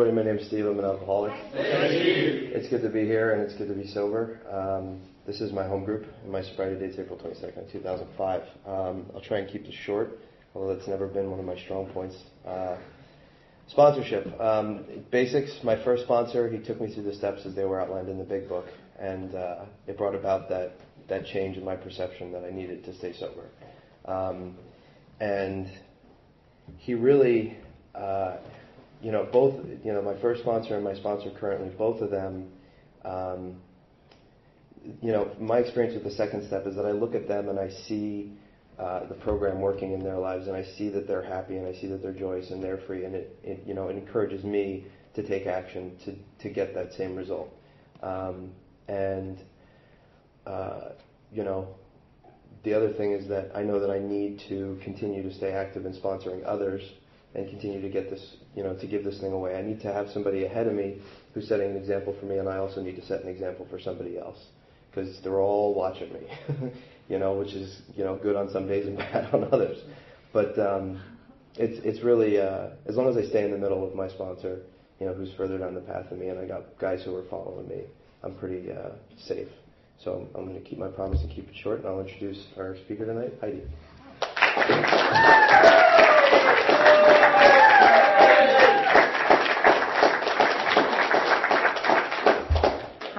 Everybody, my name is Steve. I'm an alcoholic. It's good to be here and it's good to be sober. Um, this is my home group and my sobriety date's April 22nd, 2005. Um, I'll try and keep this short, although that's never been one of my strong points. Uh, sponsorship. Um, basics, my first sponsor, he took me through the steps as they were outlined in the big book and uh, it brought about that, that change in my perception that I needed to stay sober. Um, and he really uh, you know, both, you know, my first sponsor and my sponsor currently, both of them, um, you know, my experience with the second step is that I look at them and I see uh, the program working in their lives and I see that they're happy and I see that they're joyous and they're free and it, it you know, it encourages me to take action to, to get that same result. Um, and, uh, you know, the other thing is that I know that I need to continue to stay active in sponsoring others and continue to get this, you know, to give this thing away. I need to have somebody ahead of me who's setting an example for me, and I also need to set an example for somebody else because they're all watching me, you know, which is, you know, good on some days and bad on others. But um, it's it's really uh, as long as I stay in the middle of my sponsor, you know, who's further down the path than me, and I got guys who are following me, I'm pretty uh, safe. So I'm going to keep my promise and keep it short, and I'll introduce our speaker tonight, Heidi.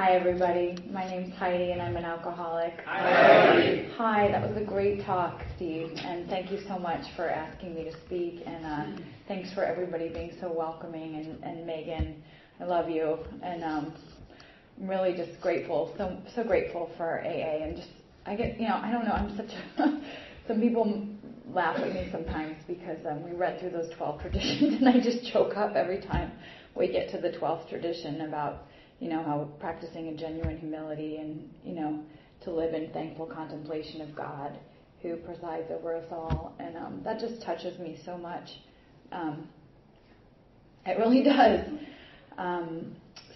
Hi, everybody. My name's Heidi, and I'm an alcoholic. Hi. Hi, that was a great talk, Steve, and thank you so much for asking me to speak. And uh, thanks for everybody being so welcoming. And, and Megan, I love you, and um, I'm really just grateful, so so grateful for AA. And just I get, you know, I don't know, I'm such a. some people laugh at me sometimes because um, we read through those 12 traditions, and I just choke up every time we get to the 12th tradition about you know, how practicing a genuine humility and, you know, to live in thankful contemplation of God who presides over us all. And um, that just touches me so much. Um, it really does. Um,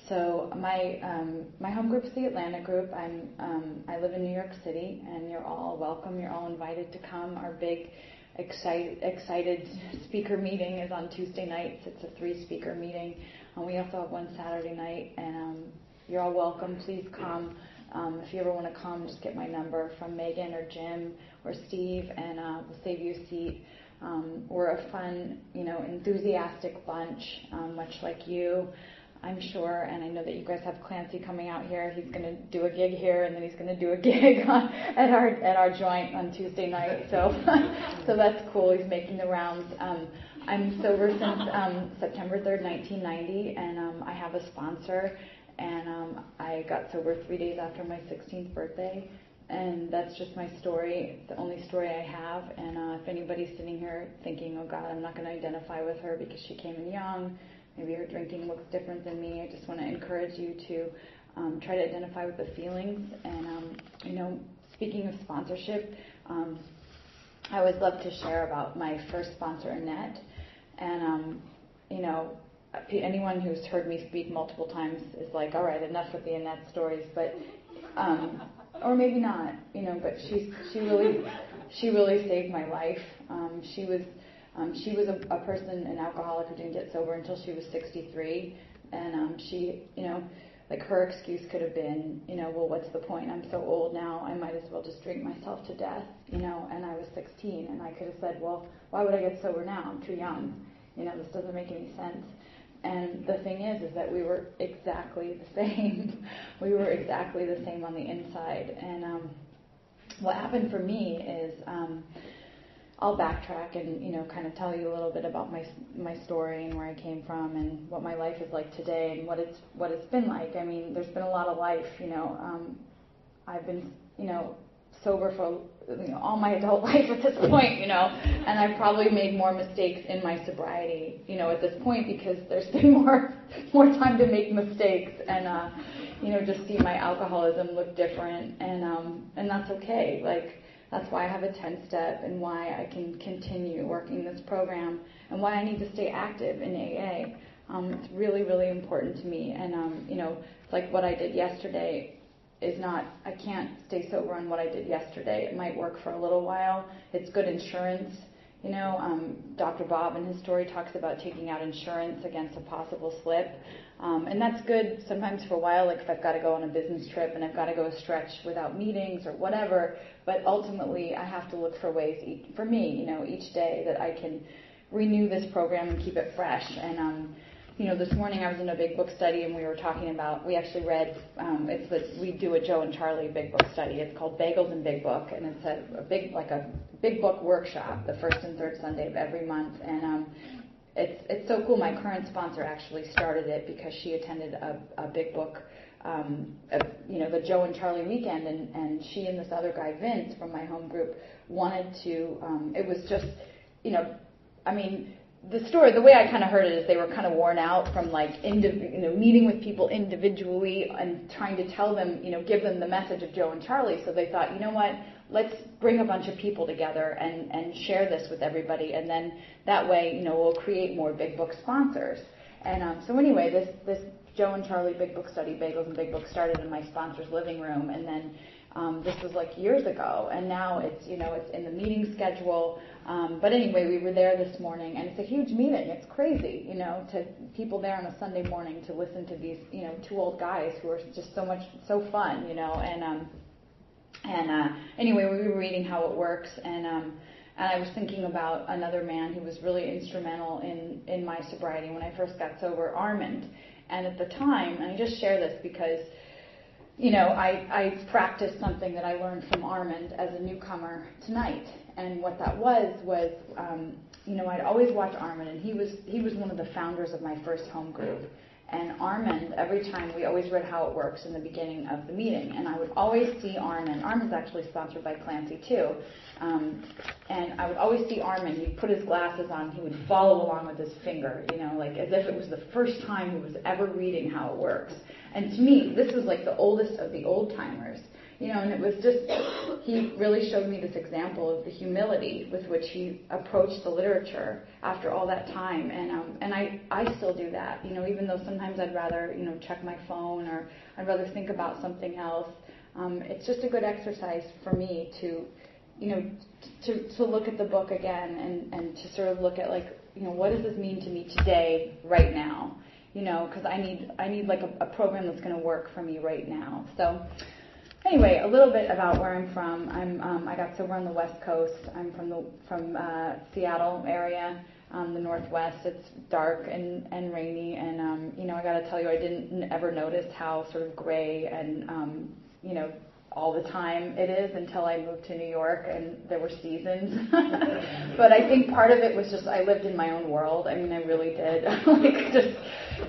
so my um, my home group is the Atlanta group. I'm um, I live in New York City, and you're all welcome. You're all invited to come. Our big excited excited speaker meeting is on Tuesday nights. It's a three speaker meeting. Um, we also have one Saturday night, and um, you're all welcome. Please come. Um, if you ever want to come, just get my number from Megan or Jim or Steve, and uh, we'll save you a seat. Um, we're a fun, you know, enthusiastic bunch, um, much like you, I'm sure. And I know that you guys have Clancy coming out here. He's going to do a gig here, and then he's going to do a gig on, at our at our joint on Tuesday night. So, so that's cool. He's making the rounds. Um, I'm sober since um, September 3rd, 1990, and um, I have a sponsor. And um, I got sober three days after my 16th birthday, and that's just my story, the only story I have. And uh, if anybody's sitting here thinking, "Oh God, I'm not going to identify with her because she came in young," maybe her drinking looks different than me. I just want to encourage you to um, try to identify with the feelings. And um, you know, speaking of sponsorship. Um, I always love to share about my first sponsor, Annette. And, um, you know, anyone who's heard me speak multiple times is like, all right, enough with the Annette stories, but, um, or maybe not, you know, but she, she really, she really saved my life. Um, she was, um, she was a, a person, an alcoholic who didn't get sober until she was 63, and um, she, you know, like her excuse could have been, you know, well, what's the point? I'm so old now. I might as well just drink myself to death, you know. And I was 16, and I could have said, well, why would I get sober now? I'm too young. You know, this doesn't make any sense. And the thing is, is that we were exactly the same. we were exactly the same on the inside. And um, what happened for me is. Um, I'll backtrack and you know kind of tell you a little bit about my my story and where I came from and what my life is like today and what it's what it's been like. I mean, there's been a lot of life. You know, um, I've been you know sober for you know, all my adult life at this point, you know, and I've probably made more mistakes in my sobriety, you know, at this point because there's been more more time to make mistakes and uh, you know, just see my alcoholism look different and um and that's okay. Like that's why I have a 10 step and why I can continue working this program and why I need to stay active in AA. Um, it's really, really important to me. And, um, you know, it's like what I did yesterday is not, I can't stay sober on what I did yesterday. It might work for a little while. It's good insurance. You know, um, Dr. Bob in his story talks about taking out insurance against a possible slip. Um, and that's good sometimes for a while, like if I've got to go on a business trip and I've got to go a stretch without meetings or whatever. But ultimately, I have to look for ways, for me, you know, each day that I can renew this program and keep it fresh. And um, you know, this morning I was in a big book study and we were talking about, we actually read, um, it's the, we do a Joe and Charlie big book study. It's called Bagels and Big Book and it's a, a big, like a big book workshop the first and third Sunday of every month. And, um, it's, it's so cool. My current sponsor actually started it because she attended a, a big book, um, a, you know, the Joe and Charlie weekend and, and she and this other guy, Vince, from my home group wanted to, um, it was just, you know, I mean, the story, the way I kind of heard it is they were kind of worn out from like, indiv- you know, meeting with people individually and trying to tell them, you know, give them the message of Joe and Charlie. So they thought, you know what, let's bring a bunch of people together and, and share this with everybody. And then that way, you know, we'll create more big book sponsors. And um, so anyway, this, this Joe and Charlie Big Book Study, Bagels and Big Book started in my sponsor's living room. And then um, this was like years ago. And now it's, you know, it's in the meeting schedule. Um, but anyway, we were there this morning, and it's a huge meeting. It's crazy, you know, to people there on a Sunday morning to listen to these, you know, two old guys who are just so much so fun, you know. And um, and uh, anyway, we were reading how it works, and um, and I was thinking about another man who was really instrumental in in my sobriety when I first got sober, Armand. And at the time, and I just share this because you know, I, I practiced something that I learned from Armand as a newcomer tonight. And what that was was, um, you know, I'd always watch Armand, and he was he was one of the founders of my first home group. And Armand, every time we always read How It Works in the beginning of the meeting, and I would always see Armand. Armand's actually sponsored by Clancy too, um, and I would always see Armand. He'd put his glasses on, he would follow along with his finger, you know, like as if it was the first time he was ever reading How It Works. And to me, this was like the oldest of the old timers. You know, and it was just, he really showed me this example of the humility with which he approached the literature after all that time. And, um, and I, I still do that, you know, even though sometimes I'd rather, you know, check my phone or I'd rather think about something else. Um, it's just a good exercise for me to, you know, to, to look at the book again and, and to sort of look at like, you know, what does this mean to me today, right now? You know, because I need I need like a, a program that's going to work for me right now. So, anyway, a little bit about where I'm from. I'm um, I got sober on the West Coast. I'm from the from uh, Seattle area, um, the Northwest. It's dark and and rainy, and um, you know I got to tell you I didn't ever notice how sort of gray and um, you know all the time it is until I moved to New York and there were seasons. but I think part of it was just I lived in my own world. I mean, I really did. like just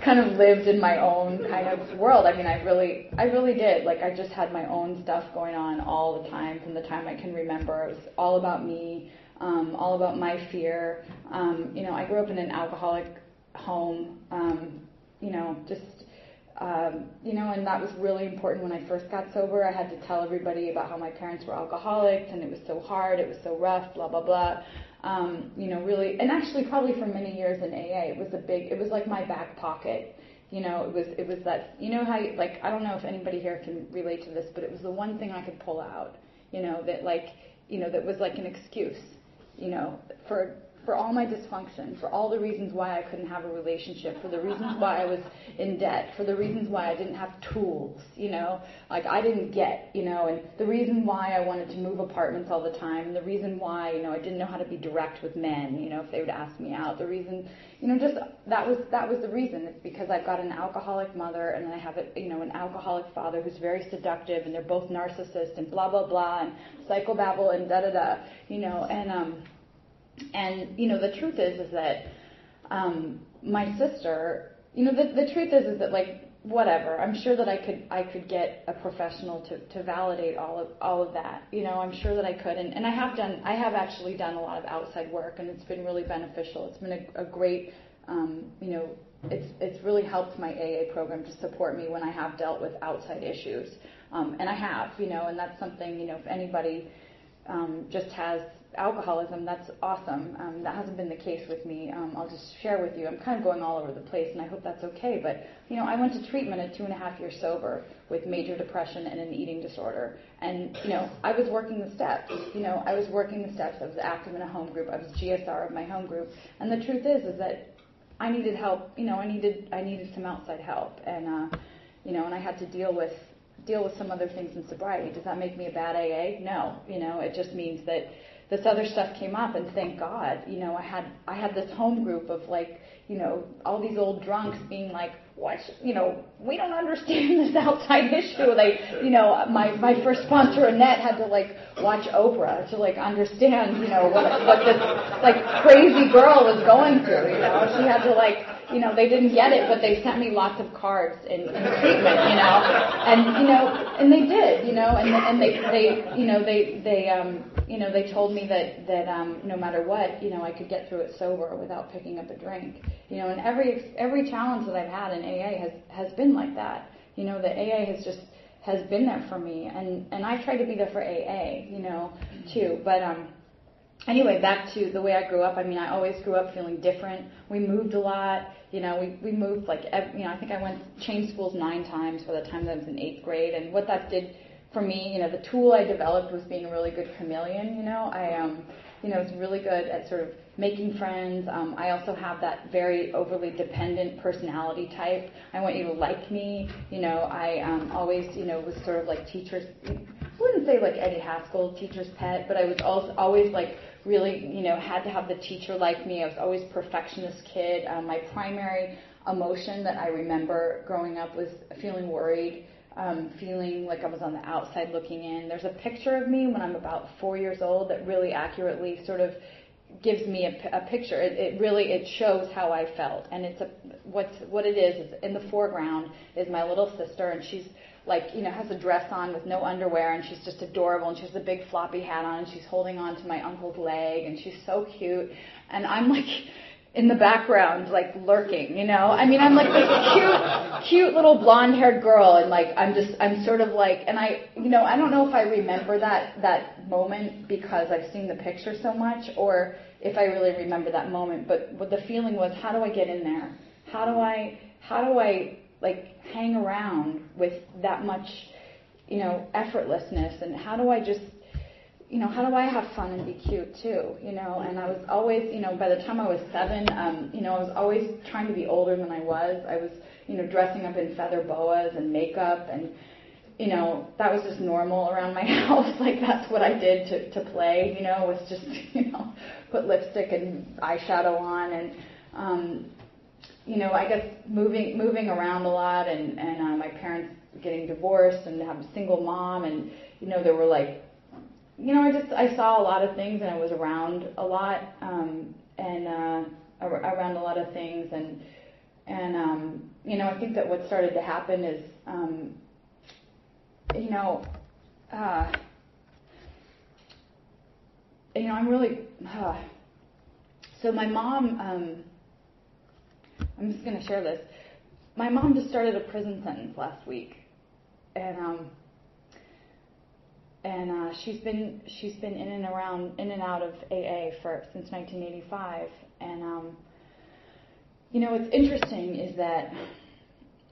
kind of lived in my own kind of world. I mean, I really, I really did. Like I just had my own stuff going on all the time from the time I can remember. It was all about me, um, all about my fear. Um, you know, I grew up in an alcoholic home. Um, you know, just um, you know, and that was really important when I first got sober. I had to tell everybody about how my parents were alcoholics and it was so hard, it was so rough, blah, blah, blah. Um, you know, really, and actually probably for many years in AA, it was a big, it was like my back pocket. You know, it was, it was that, you know how, you, like, I don't know if anybody here can relate to this, but it was the one thing I could pull out, you know, that like, you know, that was like an excuse, you know, for for all my dysfunction, for all the reasons why I couldn't have a relationship, for the reasons why I was in debt, for the reasons why I didn't have tools, you know, like I didn't get, you know, and the reason why I wanted to move apartments all the time, and the reason why, you know, I didn't know how to be direct with men, you know, if they would ask me out, the reason, you know, just that was that was the reason. It's because I've got an alcoholic mother and I have a, you know, an alcoholic father who's very seductive, and they're both narcissists and blah blah blah and psychobabble and da da da, you know, and um and you know, the truth is, is that um, my sister, you know, the, the truth is, is that like whatever. I'm sure that I could I could get a professional to, to validate all of all of that. You know, I'm sure that I could, and, and I have done I have actually done a lot of outside work, and it's been really beneficial. It's been a, a great, um, you know, it's it's really helped my AA program to support me when I have dealt with outside issues, um, and I have, you know, and that's something you know if anybody um, just has alcoholism, that's awesome. Um, that hasn't been the case with me. Um, I'll just share with you. I'm kind of going all over the place, and I hope that's okay. But you know, I went to treatment at two and a half years sober with major depression and an eating disorder, and you know, I was working the steps. You know, I was working the steps. I was active in a home group. I was GSR of my home group, and the truth is, is that I needed help. You know, I needed I needed some outside help, and uh, you know, and I had to deal with deal with some other things in sobriety. Does that make me a bad AA? No. You know, it just means that this other stuff came up and thank God, you know, I had I had this home group of like, you know, all these old drunks being like, what, you know, we don't understand this outside issue. They, you know, my my first sponsor Annette had to like watch Oprah to like understand, you know, what what this like crazy girl was going through. You know, she had to like you know, they didn't get it, but they sent me lots of cards in, in treatment, you know, and you know, and they did, you know, and and they they you know they they um you know they told me that that um no matter what, you know, I could get through it sober without picking up a drink, you know, and every every challenge that I've had in AA has has been like that, you know, the AA has just has been there for me, and and I try to be there for AA, you know, too, but um anyway, back to the way I grew up. I mean, I always grew up feeling different. We moved a lot. You know, we, we moved like, every, you know, I think I went change schools nine times by the time that I was in eighth grade. And what that did for me, you know, the tool I developed was being a really good chameleon. You know, I, um, you know, was really good at sort of making friends. Um, I also have that very overly dependent personality type. I want you to like me. You know, I um, always, you know, was sort of like teachers. I wouldn't say like Eddie Haskell, teacher's pet, but I was also always like really, you know, had to have the teacher like me. I was always perfectionist kid. Um, my primary emotion that I remember growing up was feeling worried, um, feeling like I was on the outside looking in. There's a picture of me when I'm about four years old that really accurately sort of gives me a, a picture. It, it really it shows how I felt, and it's a what's what it is is in the foreground is my little sister, and she's like, you know, has a dress on with no underwear and she's just adorable and she has a big floppy hat on and she's holding on to my uncle's leg and she's so cute. And I'm like in the background, like lurking, you know? I mean, I'm like this cute, cute little blonde haired girl and like, I'm just, I'm sort of like, and I, you know, I don't know if I remember that, that moment because I've seen the picture so much or if I really remember that moment, but what the feeling was, how do I get in there? How do I, how do I like hang around with that much, you know, effortlessness and how do I just you know, how do I have fun and be cute too? You know, and I was always, you know, by the time I was seven, um, you know, I was always trying to be older than I was. I was, you know, dressing up in feather boas and makeup and, you know, that was just normal around my house. like that's what I did to, to play, you know, was just, you know, put lipstick and eyeshadow on and, um, you know, I guess moving moving around a lot, and and uh, my parents getting divorced, and have a single mom, and you know, there were like, you know, I just I saw a lot of things, and I was around a lot, um, and uh, around a lot of things, and and um, you know, I think that what started to happen is, um, you know, uh, you know, I'm really. Uh, so my mom. Um, I'm just going to share this. My mom just started a prison sentence last week, and um, and uh, she's been she's been in and around in and out of AA for since 1985, and um, you know what's interesting is that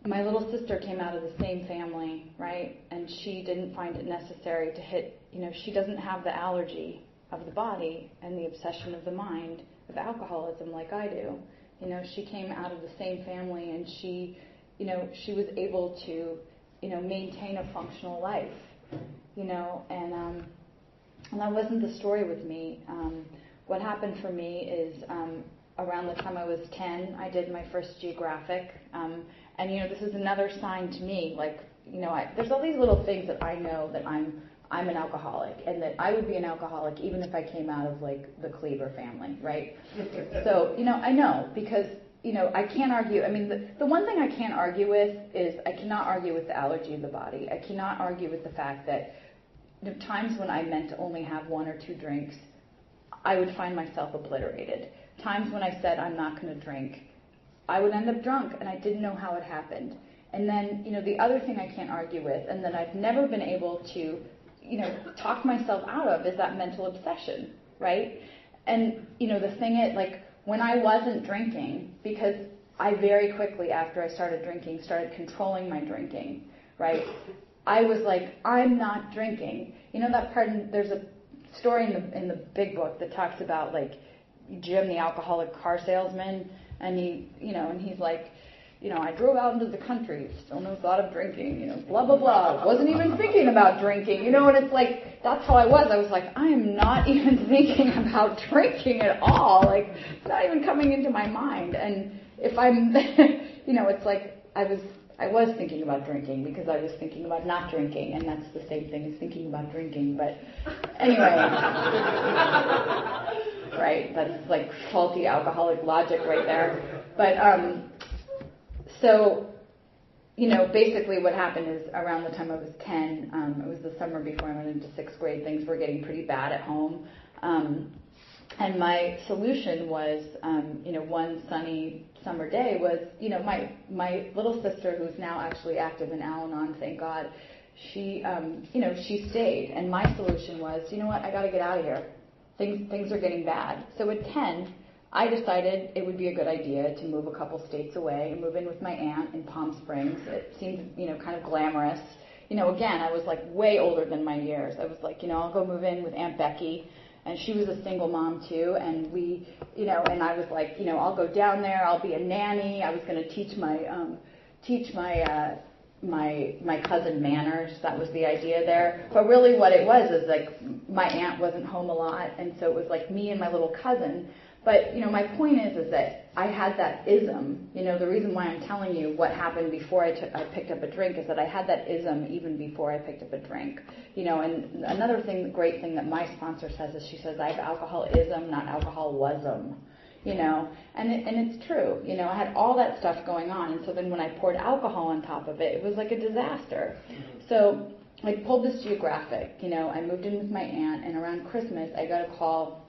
my little sister came out of the same family, right? And she didn't find it necessary to hit. You know, she doesn't have the allergy of the body and the obsession of the mind of alcoholism like I do you know, she came out of the same family and she, you know, she was able to, you know, maintain a functional life, you know, and um, and that wasn't the story with me. Um, what happened for me is um, around the time I was 10, I did my first geographic, um, and you know, this is another sign to me, like, you know, I, there's all these little things that I know that I'm I'm an alcoholic and that I would be an alcoholic even if I came out of like the Cleaver family, right? so, you know, I know because you know, I can't argue. I mean, the, the one thing I can't argue with is I cannot argue with the allergy of the body. I cannot argue with the fact that know, times when I meant to only have one or two drinks, I would find myself obliterated. Times when I said I'm not going to drink, I would end up drunk and I didn't know how it happened. And then, you know, the other thing I can't argue with, and that I've never been able to, you know, talk myself out of is that mental obsession, right? And, you know, the thing is, like, when I wasn't drinking, because I very quickly, after I started drinking, started controlling my drinking, right? I was like, I'm not drinking. You know that part? In, there's a story in the in the big book that talks about like Jim, the alcoholic car salesman, and he, you know, and he's like, you know, I drove out into the country, still no thought of drinking, you know, blah, blah, blah. Wasn't even thinking about drinking, you know, and it's like, that's how I was. I was like, I am not even thinking about drinking at all. Like, it's not even coming into my mind. And if I'm, you know, it's like, I was, I was thinking about drinking because I was thinking about not drinking, and that's the same thing as thinking about drinking. But anyway, right? That's like faulty alcoholic logic right there. But um, so, you know, basically what happened is around the time I was 10, um, it was the summer before I went into sixth grade, things were getting pretty bad at home. Um, and my solution was, um, you know, one sunny summer day was, you know, my, my little sister, who's now actually active in Al Anon, thank God, she, um, you know, she stayed. And my solution was, you know what, I got to get out of here. Things, things are getting bad. So at 10, I decided it would be a good idea to move a couple states away and move in with my aunt in Palm Springs. It seemed, you know, kind of glamorous. You know, again, I was like way older than my years. I was like, you know, I'll go move in with Aunt Becky. And she was a single mom too. And we, you know, and I was like, you know, I'll go down there. I'll be a nanny. I was going to teach my, um, teach my, uh, my my cousin manners. That was the idea there. But really, what it was is like my aunt wasn't home a lot, and so it was like me and my little cousin. But you know, my point is, is that I had that ism. You know, the reason why I'm telling you what happened before I, took, I picked up a drink is that I had that ism even before I picked up a drink. You know, and another thing, great thing that my sponsor says is she says I have alcoholism, not alcoholism. You know, and it, and it's true. You know, I had all that stuff going on, and so then when I poured alcohol on top of it, it was like a disaster. So I pulled this geographic. You know, I moved in with my aunt, and around Christmas I got a call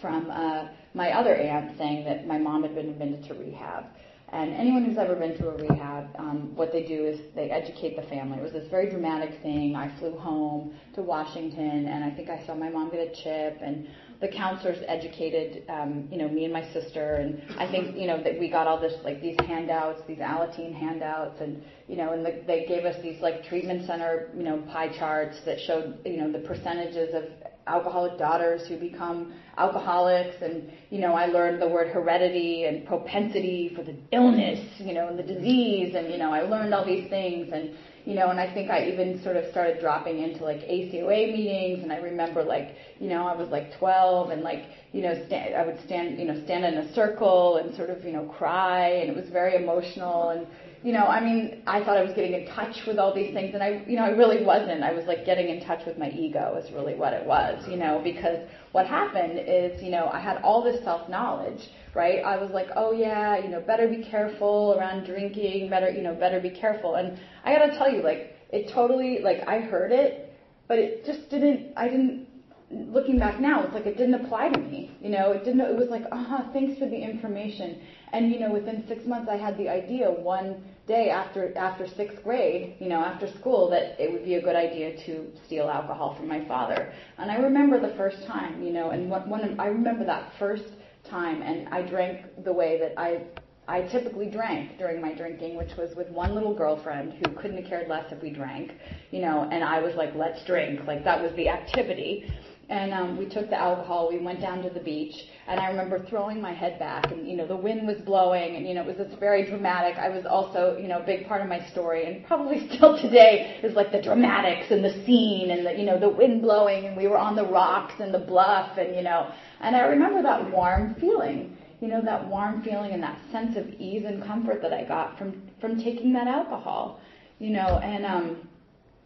from. Uh, my other aunt saying that my mom had been admitted to rehab. And anyone who's ever been to a rehab, um, what they do is they educate the family. It was this very dramatic thing. I flew home to Washington, and I think I saw my mom get a chip, and the counselors educated, um, you know, me and my sister, and I think, you know, that we got all this like these handouts, these Alateen handouts, and you know, and the, they gave us these like treatment center, you know, pie charts that showed, you know, the percentages of alcoholic daughters who become alcoholics. And you know I learned the word heredity and propensity for the illness you know and the disease. And you know I learned all these things. And you know and I think I even sort of started dropping into like ACOA meetings. And I remember like you know I was like 12 and like you know I would stand you know stand in a circle and sort of you know cry. And it was very emotional. And you know, I mean, I thought I was getting in touch with all these things, and I, you know, I really wasn't. I was like getting in touch with my ego is really what it was, you know, because what happened is, you know, I had all this self knowledge, right? I was like, oh yeah, you know, better be careful around drinking, better, you know, better be careful. And I got to tell you, like, it totally, like, I heard it, but it just didn't. I didn't looking back now, it's like it didn't apply to me. You know, it didn't. It was like, uh huh, thanks for the information. And you know, within six months, I had the idea one day after after sixth grade, you know, after school, that it would be a good idea to steal alcohol from my father. And I remember the first time, you know, and one, one I remember that first time, and I drank the way that I I typically drank during my drinking, which was with one little girlfriend who couldn't have cared less if we drank, you know, and I was like, let's drink, like that was the activity and um, we took the alcohol. We went down to the beach, and I remember throwing my head back, and you know the wind was blowing, and you know it was this very dramatic. I was also you know a big part of my story, and probably still today is like the dramatics and the scene, and the you know the wind blowing, and we were on the rocks and the bluff, and you know, and I remember that warm feeling, you know that warm feeling and that sense of ease and comfort that I got from from taking that alcohol, you know, and um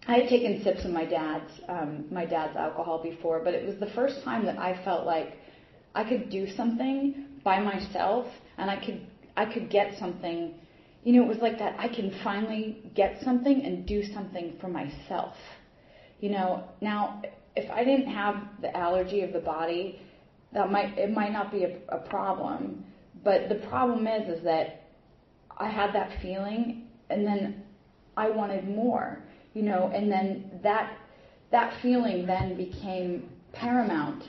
I had taken sips of my dad's um, my dad's alcohol before, but it was the first time that I felt like I could do something by myself, and I could I could get something, you know, it was like that I can finally get something and do something for myself. You know, now if I didn't have the allergy of the body, that might it might not be a, a problem. But the problem is is that I had that feeling and then I wanted more, you know, and then that that feeling then became paramount.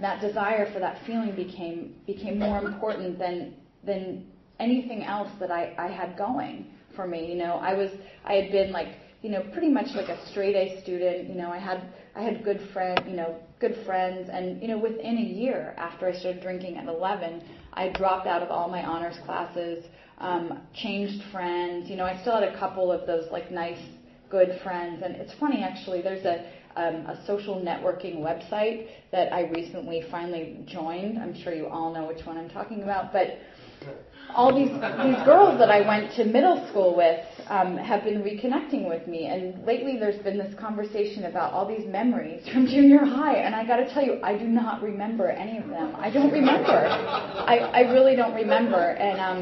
That desire for that feeling became became more important than than anything else that I, I had going for me. You know, I was I had been like you know pretty much like a straight A student. You know, I had I had good friend you know good friends, and you know within a year after I started drinking at 11, I dropped out of all my honors classes, um, changed friends. You know, I still had a couple of those like nice good friends, and it's funny actually. There's a um, a social networking website that I recently finally joined. I'm sure you all know which one I'm talking about, but all these these girls that I went to middle school with um, have been reconnecting with me, and lately there's been this conversation about all these memories from junior high, and I got to tell you, I do not remember any of them. I don't remember. I I really don't remember, and um,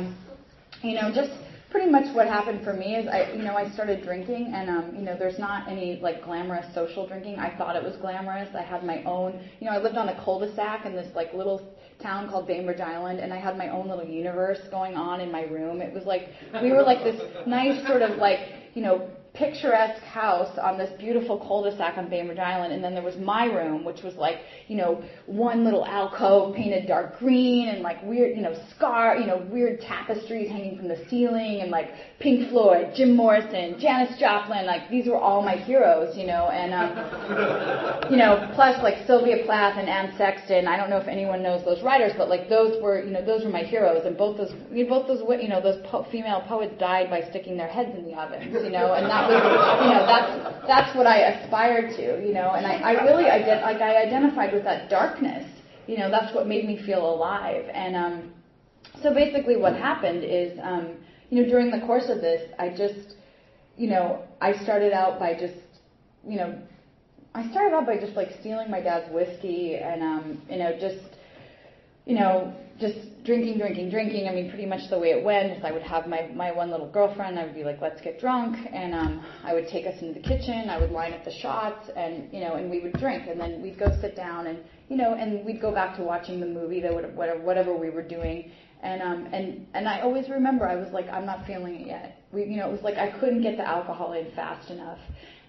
you know, just pretty much what happened for me is I, you know, I started drinking, and um, you know, there's not any like glamorous social drinking. I thought it was glamorous. I had my own, you know, I lived on a cul-de-sac in this like little town called Bainbridge Island, and I had my own little universe going on in my room. It was like we were like this nice sort of like, you know, picturesque house on this beautiful cul-de-sac on Bainbridge Island, and then there was my room, which was like, you know, one little alcove painted dark green and like weird, you know, scar, you know, weird tapestries hanging from the ceiling and like Pink Floyd, Jim Morrison, Janis Joplin, like these were all my heroes, you know, and um, you know, plus like Sylvia Plath and Anne Sexton. I don't know if anyone knows those writers, but like those were, you know, those were my heroes, and both those, you know, both those, you know, those po- female poets died by sticking their heads in the ovens, you know, and that you know, that's that's what I aspired to, you know, and I, I really ident- like I identified with that darkness, you know, that's what made me feel alive, and um, so basically what happened is, um, you know, during the course of this, I just, you know, I started out by just, you know, I started out by just like stealing my dad's whiskey and, um, you know, just, you know, just drinking, drinking, drinking. I mean, pretty much the way it went is I would have my, my one little girlfriend. I would be like, let's get drunk. And um, I would take us into the kitchen. I would line up the shots and, you know, and we would drink. And then we'd go sit down and, you know, and we'd go back to watching the movie, that whatever, whatever we were doing. And, um, and, and I always remember I was like, I'm not feeling it yet. We, you know, it was like I couldn't get the alcohol in fast enough.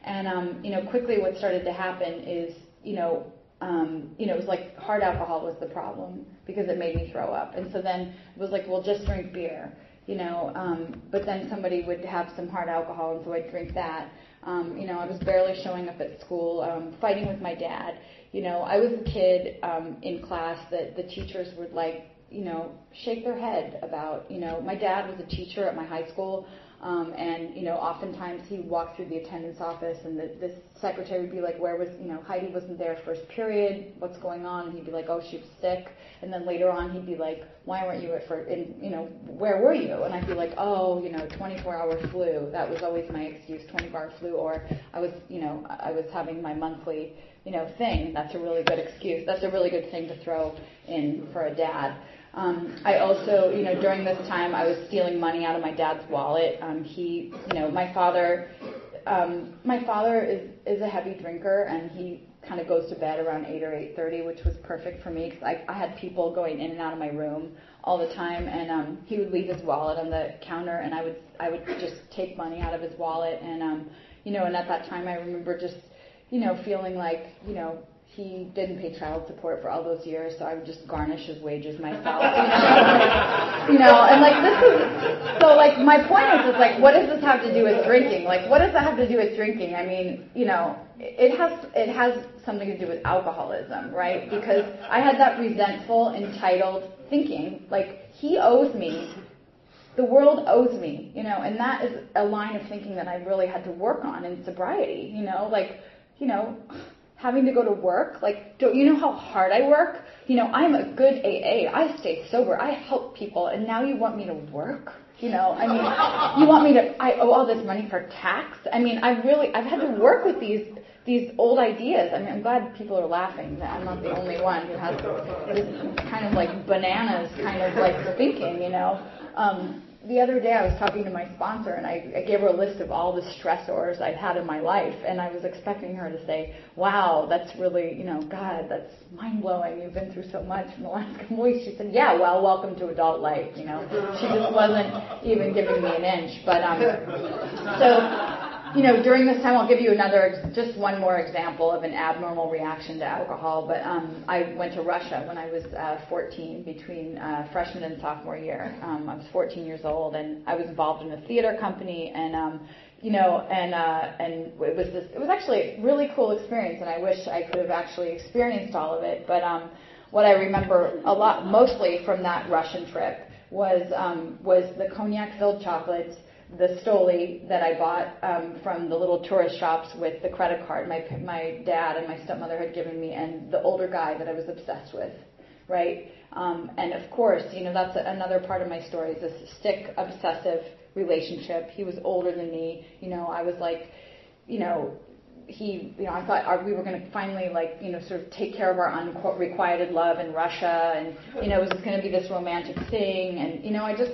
And, um, you know, quickly what started to happen is, you know, um, you know, it was like hard alcohol was the problem because it made me throw up. And so then it was like, well, just drink beer, you know. Um, but then somebody would have some hard alcohol, and so I'd drink that. Um, you know, I was barely showing up at school, um, fighting with my dad. You know, I was a kid um, in class that the teachers would like, you know, shake their head about. You know, my dad was a teacher at my high school. Um, and you know, oftentimes he'd walk through the attendance office, and the, the secretary would be like, "Where was you know Heidi wasn't there first period? What's going on?" And he'd be like, "Oh, she was sick." And then later on, he'd be like, "Why weren't you at first? And you know, where were you?" And I'd be like, "Oh, you know, 24-hour flu." That was always my excuse, 24-hour flu, or I was you know I was having my monthly you know thing. That's a really good excuse. That's a really good thing to throw in for a dad. Um, I also, you know, during this time, I was stealing money out of my dad's wallet. Um, he, you know, my father, um, my father is is a heavy drinker, and he kind of goes to bed around eight or eight thirty, which was perfect for me because I, I had people going in and out of my room all the time, and um, he would leave his wallet on the counter, and I would I would just take money out of his wallet, and um, you know, and at that time, I remember just, you know, feeling like, you know, he didn't pay child support for all those years, so I would just garnish his wages myself. You know, and like this is so like my point is is like what does this have to do with drinking? Like what does that have to do with drinking? I mean, you know, it has it has something to do with alcoholism, right? Because I had that resentful, entitled thinking, like he owes me the world owes me, you know, and that is a line of thinking that I really had to work on in sobriety, you know, like, you know, having to go to work. Like, don't you know how hard I work? You know, I'm a good AA. I stay sober. I help people, and now you want me to work? You know, I mean, you want me to? I owe all this money for tax. I mean, I really, I've had to work with these these old ideas. I mean, I'm glad people are laughing that I'm not the only one who has this kind of like bananas kind of like thinking, you know. Um, the other day I was talking to my sponsor and I, I gave her a list of all the stressors I've had in my life and I was expecting her to say, wow, that's really, you know, God, that's mind blowing. You've been through so much in the last couple weeks. She said, yeah, well, welcome to adult life, you know. She just wasn't even giving me an inch. But, um, so, you know, during this time, I'll give you another, just one more example of an abnormal reaction to alcohol. But um, I went to Russia when I was uh, 14, between uh, freshman and sophomore year. Um, I was 14 years old, and I was involved in a theater company, and um, you know, and uh, and it was this, it was actually a really cool experience, and I wish I could have actually experienced all of it. But um, what I remember a lot, mostly from that Russian trip, was um, was the cognac-filled chocolates the Stoli that I bought um, from the little tourist shops with the credit card my my dad and my stepmother had given me, and the older guy that I was obsessed with, right? Um, and of course, you know that's a, another part of my story is this stick obsessive relationship. He was older than me. You know, I was like, you know, he, you know, I thought we were going to finally like, you know, sort of take care of our unrequited love in Russia, and you know, it was going to be this romantic thing, and you know, I just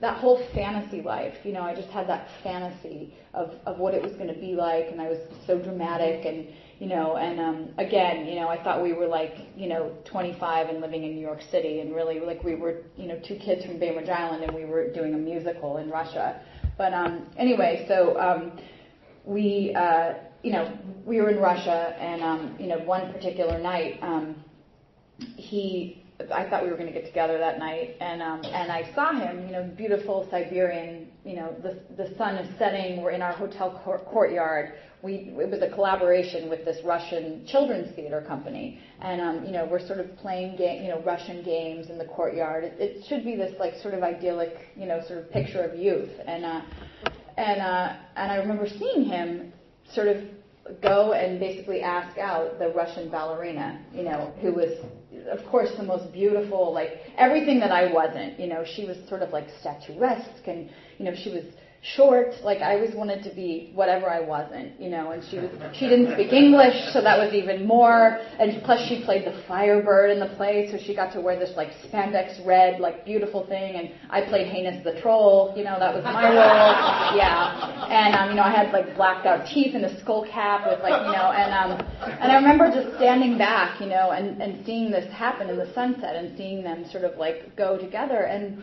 that whole fantasy life. You know, I just had that fantasy of, of what it was going to be like, and I was so dramatic, and you know, and um, again, you know, I thought we were like, you know, 25 and living in New York City, and really like we were, you know, two kids from Bainbridge Island, and we were doing a musical in Russia. But um, anyway, so um, we, uh, you know, we were in Russia, and um, you know, one particular night, um, he I thought we were going to get together that night, and um, and I saw him, you know, beautiful Siberian, you know, the the sun is setting. We're in our hotel court, courtyard. We it was a collaboration with this Russian children's theater company, and um, you know, we're sort of playing game, you know, Russian games in the courtyard. It, it should be this like sort of idyllic, you know, sort of picture of youth, and uh, and uh, and I remember seeing him sort of go and basically ask out the Russian ballerina, you know, who was, of course, the most beautiful, like everything that I wasn't. You know, she was sort of like statuesque, and you know, she was short. Like I always wanted to be whatever I wasn't, you know. And she was she didn't speak English, so that was even more. And plus, she played the Firebird in the play, so she got to wear this like spandex red, like beautiful thing. And I played Heinous the Troll, you know, that was my role. Yeah. And um, you know, I had like blacked out teeth and a skull cap with like you know, and um, and I remember just standing back, you know, and and seeing this happen in the sunset and seeing them sort of like go together. And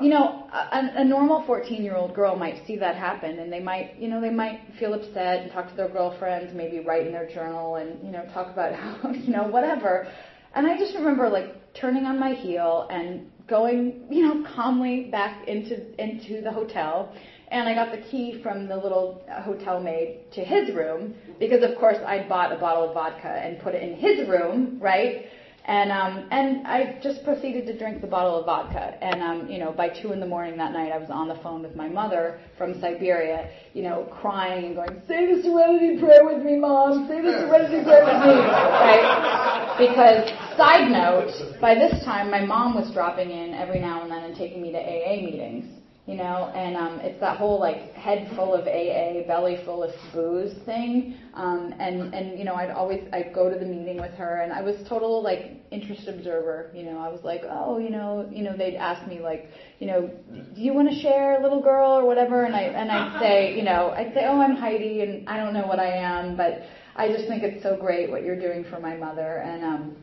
you know, a, a normal 14 year old girl might see that happen and they might, you know, they might feel upset and talk to their girlfriends, maybe write in their journal and, you know, talk about how, you know, whatever. And I just remember like turning on my heel and going, you know, calmly back into into the hotel. And I got the key from the little hotel maid to his room because, of course, I'd bought a bottle of vodka and put it in his room, right? And um, and I just proceeded to drink the bottle of vodka. And um, you know, by two in the morning that night, I was on the phone with my mother from Siberia, you know, crying and going, "Say the Serenity Prayer with me, Mom. Say the Serenity Prayer with me." Right? Because side note, by this time, my mom was dropping in every now and then and taking me to AA meetings you know, and um, it's that whole like head full of AA, belly full of booze thing. Um, and and you know, I'd always I'd go to the meeting with her, and I was total like interest observer. You know, I was like, oh, you know, you know, they'd ask me like, you know, do you want to share, little girl, or whatever, and I and I'd say, you know, I'd say, oh, I'm Heidi, and I don't know what I am, but I just think it's so great what you're doing for my mother, and um,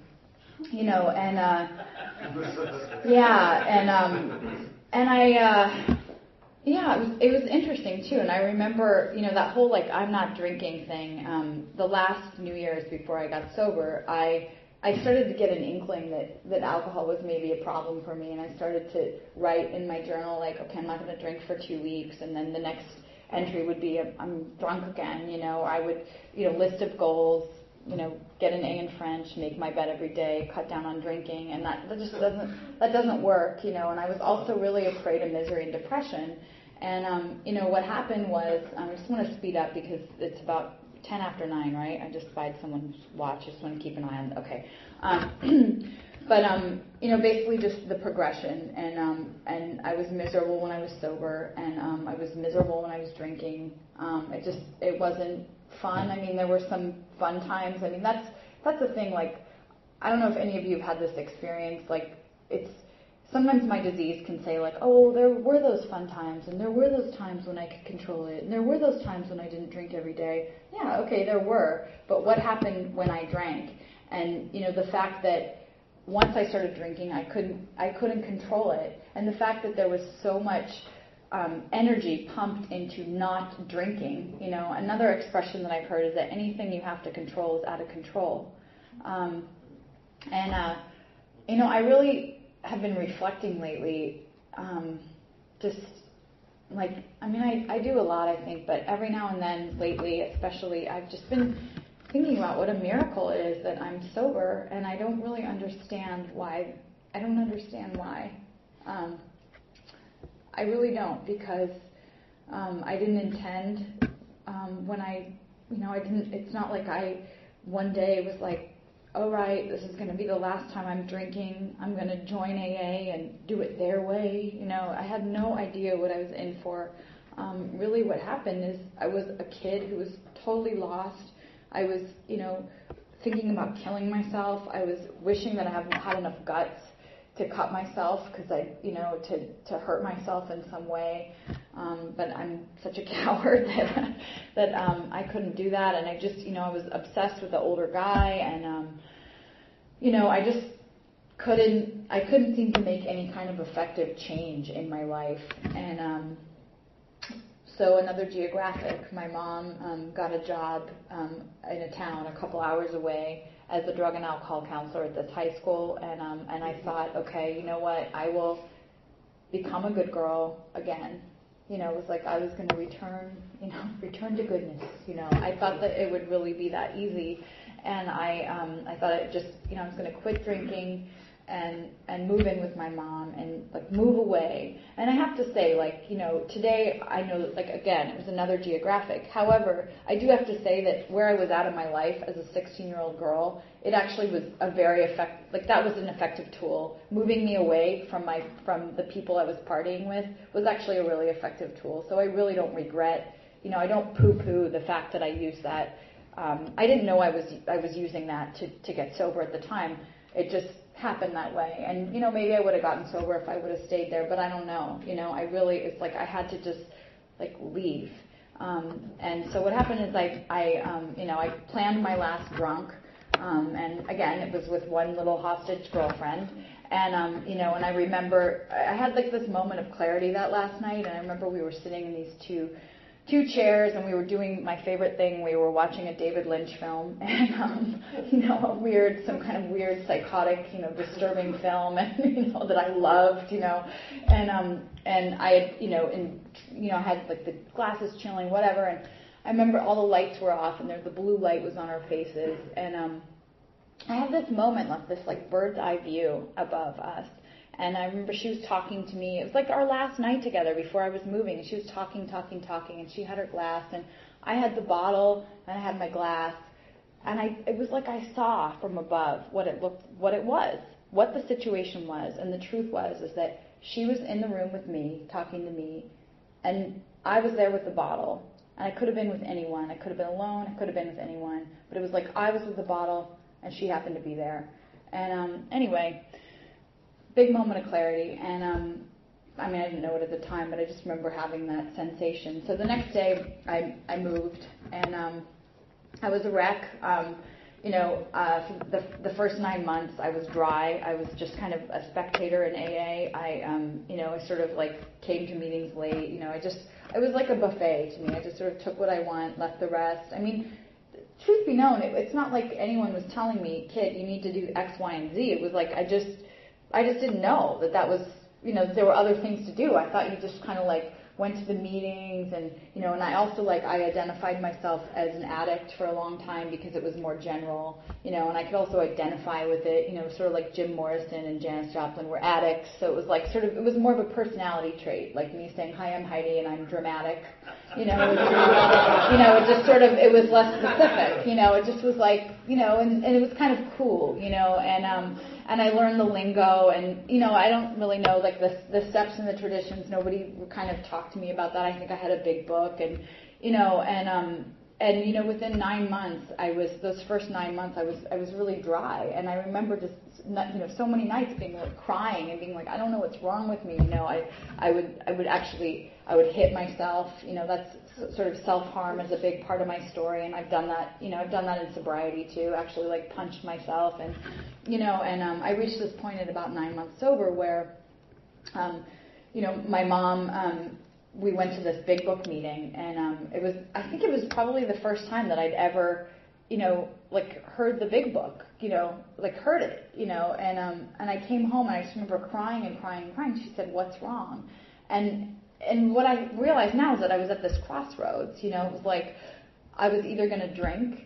you know, and uh, yeah, and um and I, uh, yeah, it was, it was interesting too. And I remember, you know, that whole like I'm not drinking thing. Um, the last New Year's before I got sober, I I started to get an inkling that that alcohol was maybe a problem for me, and I started to write in my journal like, okay, I'm not going to drink for two weeks, and then the next entry would be I'm drunk again. You know, I would, you know, list of goals you know, get an A in French, make my bed every day, cut down on drinking, and that, that just doesn't that doesn't work, you know. And I was also really afraid of misery and depression. And um, you know what happened was um, I just want to speed up because it's about ten after nine, right? I just spied someone's watch. I just want to keep an eye on. Okay. Um, but um, you know, basically just the progression, and um, and I was miserable when I was sober, and um, I was miserable when I was drinking. Um, it just it wasn't fun. I mean, there were some fun times. I mean, that's that's the thing. Like, I don't know if any of you have had this experience. Like, it's sometimes my disease can say like, oh, there were those fun times, and there were those times when I could control it, and there were those times when I didn't drink every day. Yeah, okay, there were. But what happened when I drank? And you know, the fact that once I started drinking, I couldn't I couldn't control it, and the fact that there was so much um, energy pumped into not drinking. You know, another expression that I've heard is that anything you have to control is out of control. Um, and uh, you know, I really have been reflecting lately, um, just like I mean, I, I do a lot, I think, but every now and then lately, especially, I've just been thinking about what a miracle it is that I'm sober, and I don't really understand why. I don't understand why. Um, I really don't because um, I didn't intend um, when I, you know, I didn't. It's not like I one day was like, all right, this is going to be the last time I'm drinking. I'm going to join AA and do it their way. You know, I had no idea what I was in for. Um, really, what happened is I was a kid who was totally lost I was, you know, thinking about killing myself. I was wishing that I hadn't had enough guts to cut myself because I, you know, to to hurt myself in some way. Um, but I'm such a coward that that um, I couldn't do that, and I just, you know, I was obsessed with the older guy, and um, you know, I just couldn't I couldn't seem to make any kind of effective change in my life, and um, so another geographic, my mom um, got a job um, in a town a couple hours away as a drug and alcohol counselor at this high school, and um, and I thought, okay, you know what, I will become a good girl again. You know, it was like I was going to return, you know, return to goodness. You know, I thought that it would really be that easy, and I um, I thought it just, you know, I was going to quit drinking and and move in with my mom and like move away. And I have to say, like you know, today I know like again it was another geographic. However, I do have to say that where I was at in my life as a 16 year old girl, it actually was a very effective like that was an effective tool. Moving me away from my from the people I was partying with was actually a really effective tool. So I really don't regret. You know, I don't poo poo the fact that I used that. Um, I didn't know I was I was using that to to get sober at the time. It just happen that way. And, you know, maybe I would have gotten sober if I would have stayed there, but I don't know. You know, I really, it's like I had to just, like, leave. Um, and so what happened is I, I, um, you know, I planned my last drunk. Um, and again, it was with one little hostage girlfriend. And, um, you know, and I remember I had like this moment of clarity that last night. And I remember we were sitting in these two two chairs and we were doing my favorite thing. We were watching a David Lynch film and, um, you know, a weird, some kind of weird psychotic, you know, disturbing film and, you know, that I loved, you know, and, um, and I had, you know, and, you know, had like the glasses chilling, whatever. And I remember all the lights were off and there, the blue light was on our faces. And, um, I had this moment, like this like bird's eye view above us and I remember she was talking to me. It was like our last night together before I was moving. And she was talking, talking, talking, and she had her glass, and I had the bottle, and I had my glass, and I. It was like I saw from above what it looked, what it was, what the situation was, and the truth was is that she was in the room with me, talking to me, and I was there with the bottle, and I could have been with anyone. I could have been alone. I could have been with anyone, but it was like I was with the bottle, and she happened to be there. And um, anyway big moment of clarity. And um, I mean, I didn't know it at the time, but I just remember having that sensation. So the next day, I I moved, and um, I was a wreck. Um, you know, uh, the the first nine months, I was dry. I was just kind of a spectator in AA. I, um, you know, I sort of like came to meetings late. You know, I just I was like a buffet to me. I just sort of took what I want, left the rest. I mean, truth be known, it, it's not like anyone was telling me, kid, you need to do X, Y, and Z. It was like I just I just didn't know that that was, you know, there were other things to do. I thought you just kind of like went to the meetings and, you know, and I also like, I identified myself as an addict for a long time because it was more general, you know, and I could also identify with it, you know, sort of like Jim Morrison and Janis Joplin were addicts. So it was like sort of, it was more of a personality trait, like me saying, hi, I'm Heidi and I'm dramatic. You know, you know, it just sort of, it was less specific, you know, it just was like, you know, and, and it was kind of cool, you know, and, um, and I learned the lingo, and you know, I don't really know like the the steps and the traditions. Nobody kind of talked to me about that. I think I had a big book, and you know, and um, and you know, within nine months, I was those first nine months, I was I was really dry, and I remember just you know so many nights being like crying and being like, I don't know what's wrong with me. You know, I I would I would actually I would hit myself. You know, that's sort of self harm is a big part of my story, and I've done that. You know, I've done that in sobriety too. Actually, like punched myself, and you know, and um, I reached this point at about nine months sober where, um, you know, my mom. Um, we went to this big book meeting, and um, it was. I think it was probably the first time that I'd ever, you know, like heard the big book. You know, like heard it. You know, and um, and I came home and I just remember crying and crying and crying. She said, "What's wrong?" And and what I realize now is that I was at this crossroads. You know, it was like I was either going to drink,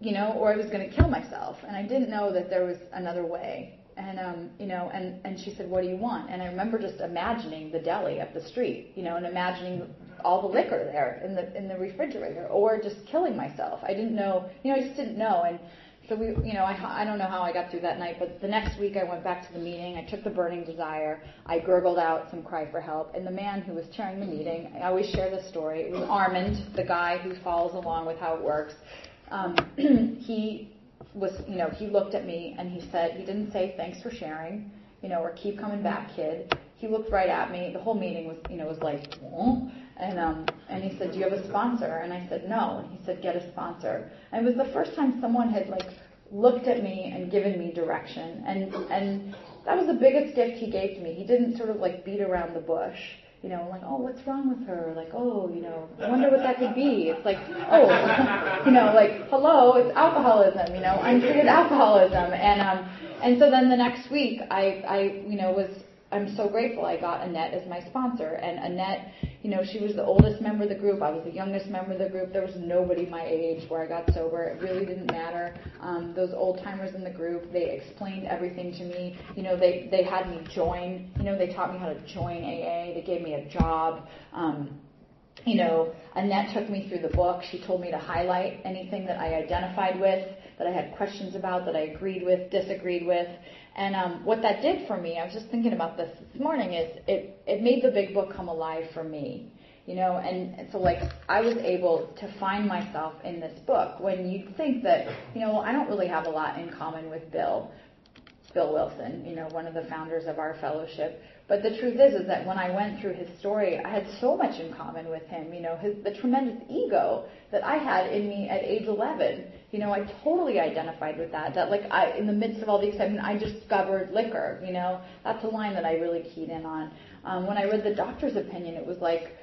you know, or I was going to kill myself, and I didn't know that there was another way. And um, you know, and and she said, "What do you want?" And I remember just imagining the deli up the street, you know, and imagining all the liquor there in the in the refrigerator, or just killing myself. I didn't know, you know, I just didn't know, and so we, you know, I, I don't know how I got through that night, but the next week I went back to the meeting. I took the burning desire. I gurgled out some cry for help. And the man who was chairing the meeting, I always share this story. It was Armand, the guy who follows along with how it works. Um, he was, you know, he looked at me and he said, he didn't say thanks for sharing, you know, or keep coming back, kid. He looked right at me. The whole meeting was, you know, was like. And um, and he said, "Do you have a sponsor?" And I said, "No." And he said, "Get a sponsor." And it was the first time someone had like looked at me and given me direction. And and that was the biggest gift he gave to me. He didn't sort of like beat around the bush. You know, like, oh, what's wrong with her? Like, oh, you know, I wonder what that could be. It's like, oh, you know, like, hello, it's alcoholism. You know, untreated alcoholism. And um, and so then the next week, I I you know was I'm so grateful I got Annette as my sponsor. And Annette, you know, she was the oldest member of the group. I was the youngest member of the group. There was nobody my age where I got sober. It really didn't matter. Um, those old timers in the group, they explained everything to me. You know, they, they had me join. You know, they taught me how to join AA. They gave me a job. Um, you know, Annette took me through the book. She told me to highlight anything that I identified with, that I had questions about, that I agreed with, disagreed with. And um, what that did for me, I was just thinking about this this morning, is it, it made the big book come alive for me. You know, and, so like I was able to find myself in this book when you think that, you know, I don't really have a lot in common with Bill, Bill Wilson, you know, one of the founders of our fellowship. But the truth is, is that when I went through his story, I had so much in common with him. You know, his, the tremendous ego that I had in me at age 11. You know, I totally identified with that. That like I, in the midst of all the excitement, I discovered liquor. You know, that's a line that I really keyed in on. Um, when I read the doctor's opinion, it was like,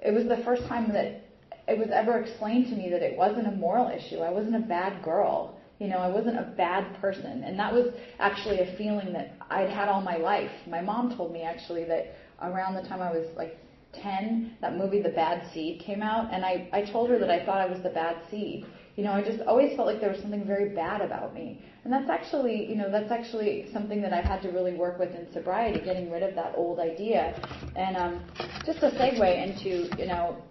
it was the first time that it was ever explained to me that it wasn't a moral issue. I wasn't a bad girl. You know, I wasn't a bad person. And that was actually a feeling that I'd had all my life. My mom told me actually that around the time I was like 10, that movie The Bad Seed came out, and I, I told her that I thought I was the bad seed. You know, I just always felt like there was something very bad about me. And that's actually, you know, that's actually something that I've had to really work with in sobriety, getting rid of that old idea. And um, just a segue into, you know,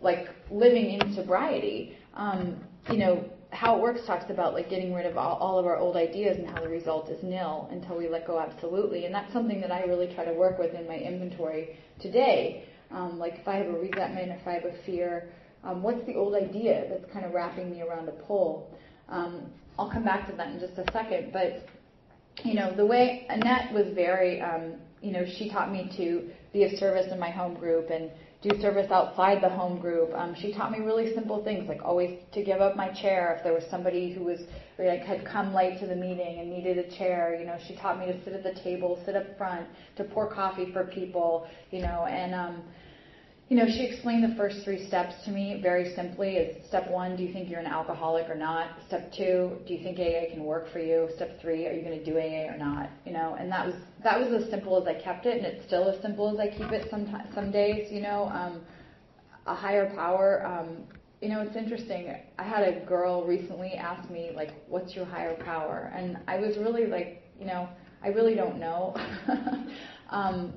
like living in sobriety, um, you know, how it works talks about like getting rid of all, all, of our old ideas and how the result is nil until we let go absolutely. And that's something that I really try to work with in my inventory today. Um, like if I have a resentment, if I have a fear, um, what's the old idea that's kind of wrapping me around a pole? Um, I'll come back to that in just a second. But you know, the way Annette was very, um, you know, she taught me to be of service in my home group and do service outside the home group. Um, she taught me really simple things, like always to give up my chair if there was somebody who was like had come late to the meeting and needed a chair. You know, she taught me to sit at the table, sit up front, to pour coffee for people. You know, and um, you know, she explained the first three steps to me very simply. Is step one, do you think you're an alcoholic or not? Step two, do you think AA can work for you? Step three, are you going to do AA or not? You know, and that was that was as simple as I kept it, and it's still as simple as I keep it. Some some days, you know, um, a higher power. Um, you know, it's interesting. I had a girl recently ask me like, "What's your higher power?" And I was really like, you know, I really don't know. um,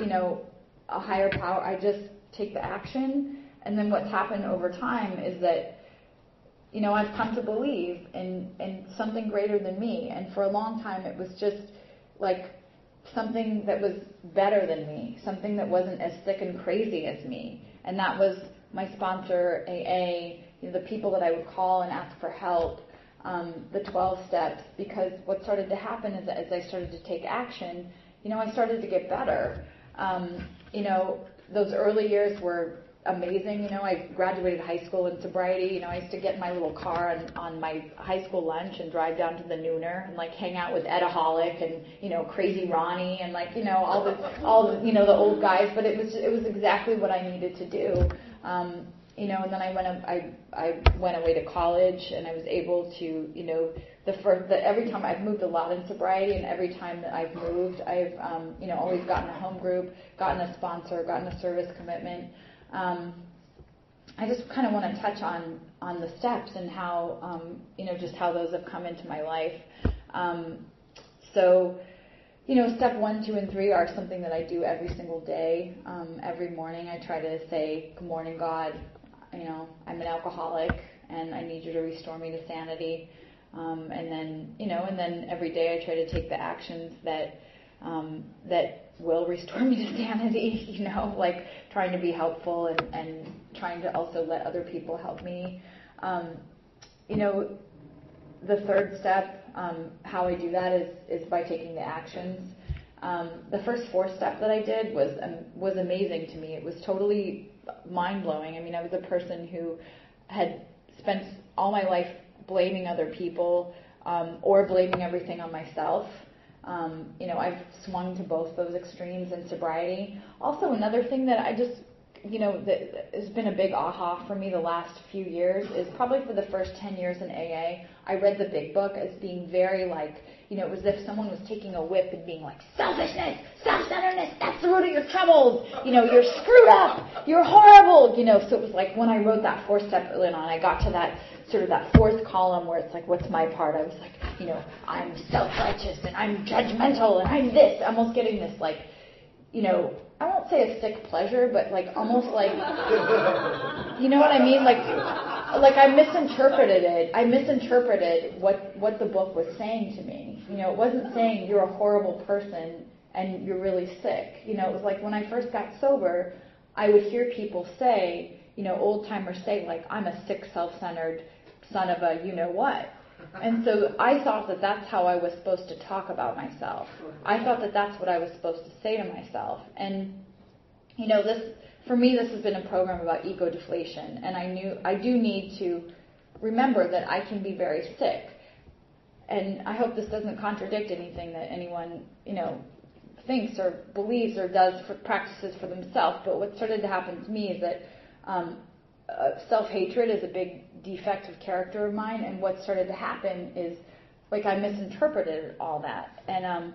you know, a higher power. I just take the action. And then what's happened over time is that you know, I've come to believe in, in something greater than me. And for a long time, it was just like something that was better than me, something that wasn't as sick and crazy as me. And that was my sponsor, AA, you know, the people that I would call and ask for help, um, the 12 steps. Because what started to happen is that as I started to take action, you know, I started to get better. Um, you know, those early years were amazing. You know, I graduated high school in sobriety. You know, I used to get in my little car on, on my high school lunch and drive down to the Nooner and like hang out with Edaholic and you know Crazy Ronnie and like you know all the all the, you know the old guys. But it was it was exactly what I needed to do. Um, you know, and then I went I I went away to college and I was able to you know the first that every time I've moved a lot in sobriety and every time that I've moved I've um, you know always gotten a home group, gotten a sponsor, gotten a service commitment. Um, I just kind of want to touch on on the steps and how um, you know just how those have come into my life. Um, so, you know, step one, two, and three are something that I do every single day. Um, every morning, I try to say, "Good morning, God." You know, I'm an alcoholic, and I need you to restore me to sanity. Um, and then, you know, and then every day I try to take the actions that um, that will restore me to sanity, you know, like trying to be helpful and, and trying to also let other people help me. Um, you know, the third step, um, how I do that is, is by taking the actions. Um, the first four step that I did was um, was amazing to me. It was totally mind blowing. I mean, I was a person who had spent all my life blaming other people um, or blaming everything on myself. Um, you know, I've swung to both those extremes in sobriety. Also, another thing that I just, you know, that has been a big aha for me the last few years is probably for the first 10 years in AA, I read the big book as being very like, you know, it was as if someone was taking a whip and being like, selfishness, self-centeredness, that's the root of your troubles. You know, you're screwed up, you're horrible. You know, so it was like when I wrote that fourth step early on, I got to that sort of that fourth column where it's like, what's my part? I was like, you know, I'm self-righteous and I'm judgmental and I'm this. Almost getting this like, you know, I won't say a sick pleasure, but like almost like, you know what I mean? Like, like I misinterpreted it. I misinterpreted what what the book was saying to me. You know, it wasn't saying you're a horrible person and you're really sick. You know, it was like when I first got sober, I would hear people say, you know, old timers say like, I'm a sick, self-centered son of a you know what. And so I thought that that's how I was supposed to talk about myself. I thought that that's what I was supposed to say to myself. And, you know, this, for me, this has been a program about ego deflation. And I knew, I do need to remember that I can be very sick. And I hope this doesn't contradict anything that anyone, you know, thinks or believes or does for practices for themselves. But what started to happen to me is that um, uh, self-hatred is a big defect of character of mine, and what started to happen is like I misinterpreted all that, and um,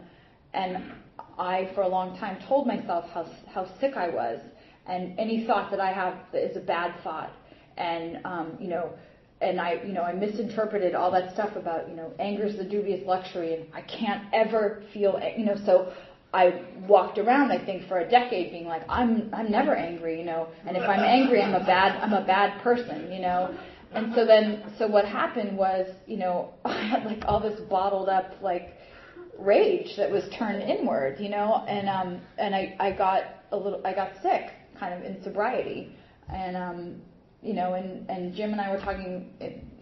and I for a long time told myself how how sick I was, and any thought that I have is a bad thought, and um, you know. And I, you know, I misinterpreted all that stuff about, you know, anger is the dubious luxury, and I can't ever feel, you know. So I walked around, I think, for a decade, being like, I'm I'm never angry, you know, and if I'm angry, I'm a bad I'm a bad person, you know. And so then, so what happened was, you know, I had like all this bottled up like rage that was turned inward, you know, and um and I I got a little I got sick, kind of in sobriety, and um you know, and and Jim and I were talking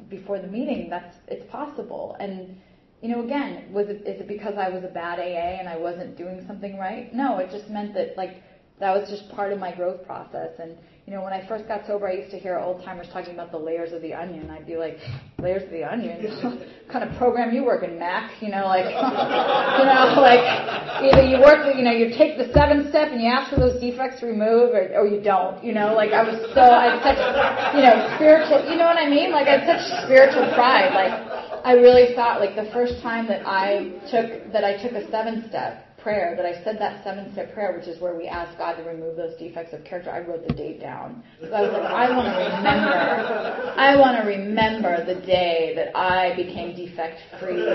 before the meeting. That's it's possible, and you know, again, was it is it because I was a bad AA and I wasn't doing something right? No, it just meant that like that was just part of my growth process. And you know, when I first got sober, I used to hear old timers talking about the layers of the onion. I'd be like, layers of the onion? kind of program you work in, Mac? You know, like, you know, like either you work, you know, you take the seventh step and you ask for those defects removed, or, or you don't. You know, like I was so I had such, you know, spiritual. You know what I mean? Like I had such spiritual pride, like I really thought like the first time that I took that I took a seven step prayer that I said that seven step prayer, which is where we ask God to remove those defects of character, I wrote the date down. So I was like, I want to remember, I want to remember the day that I became defect free.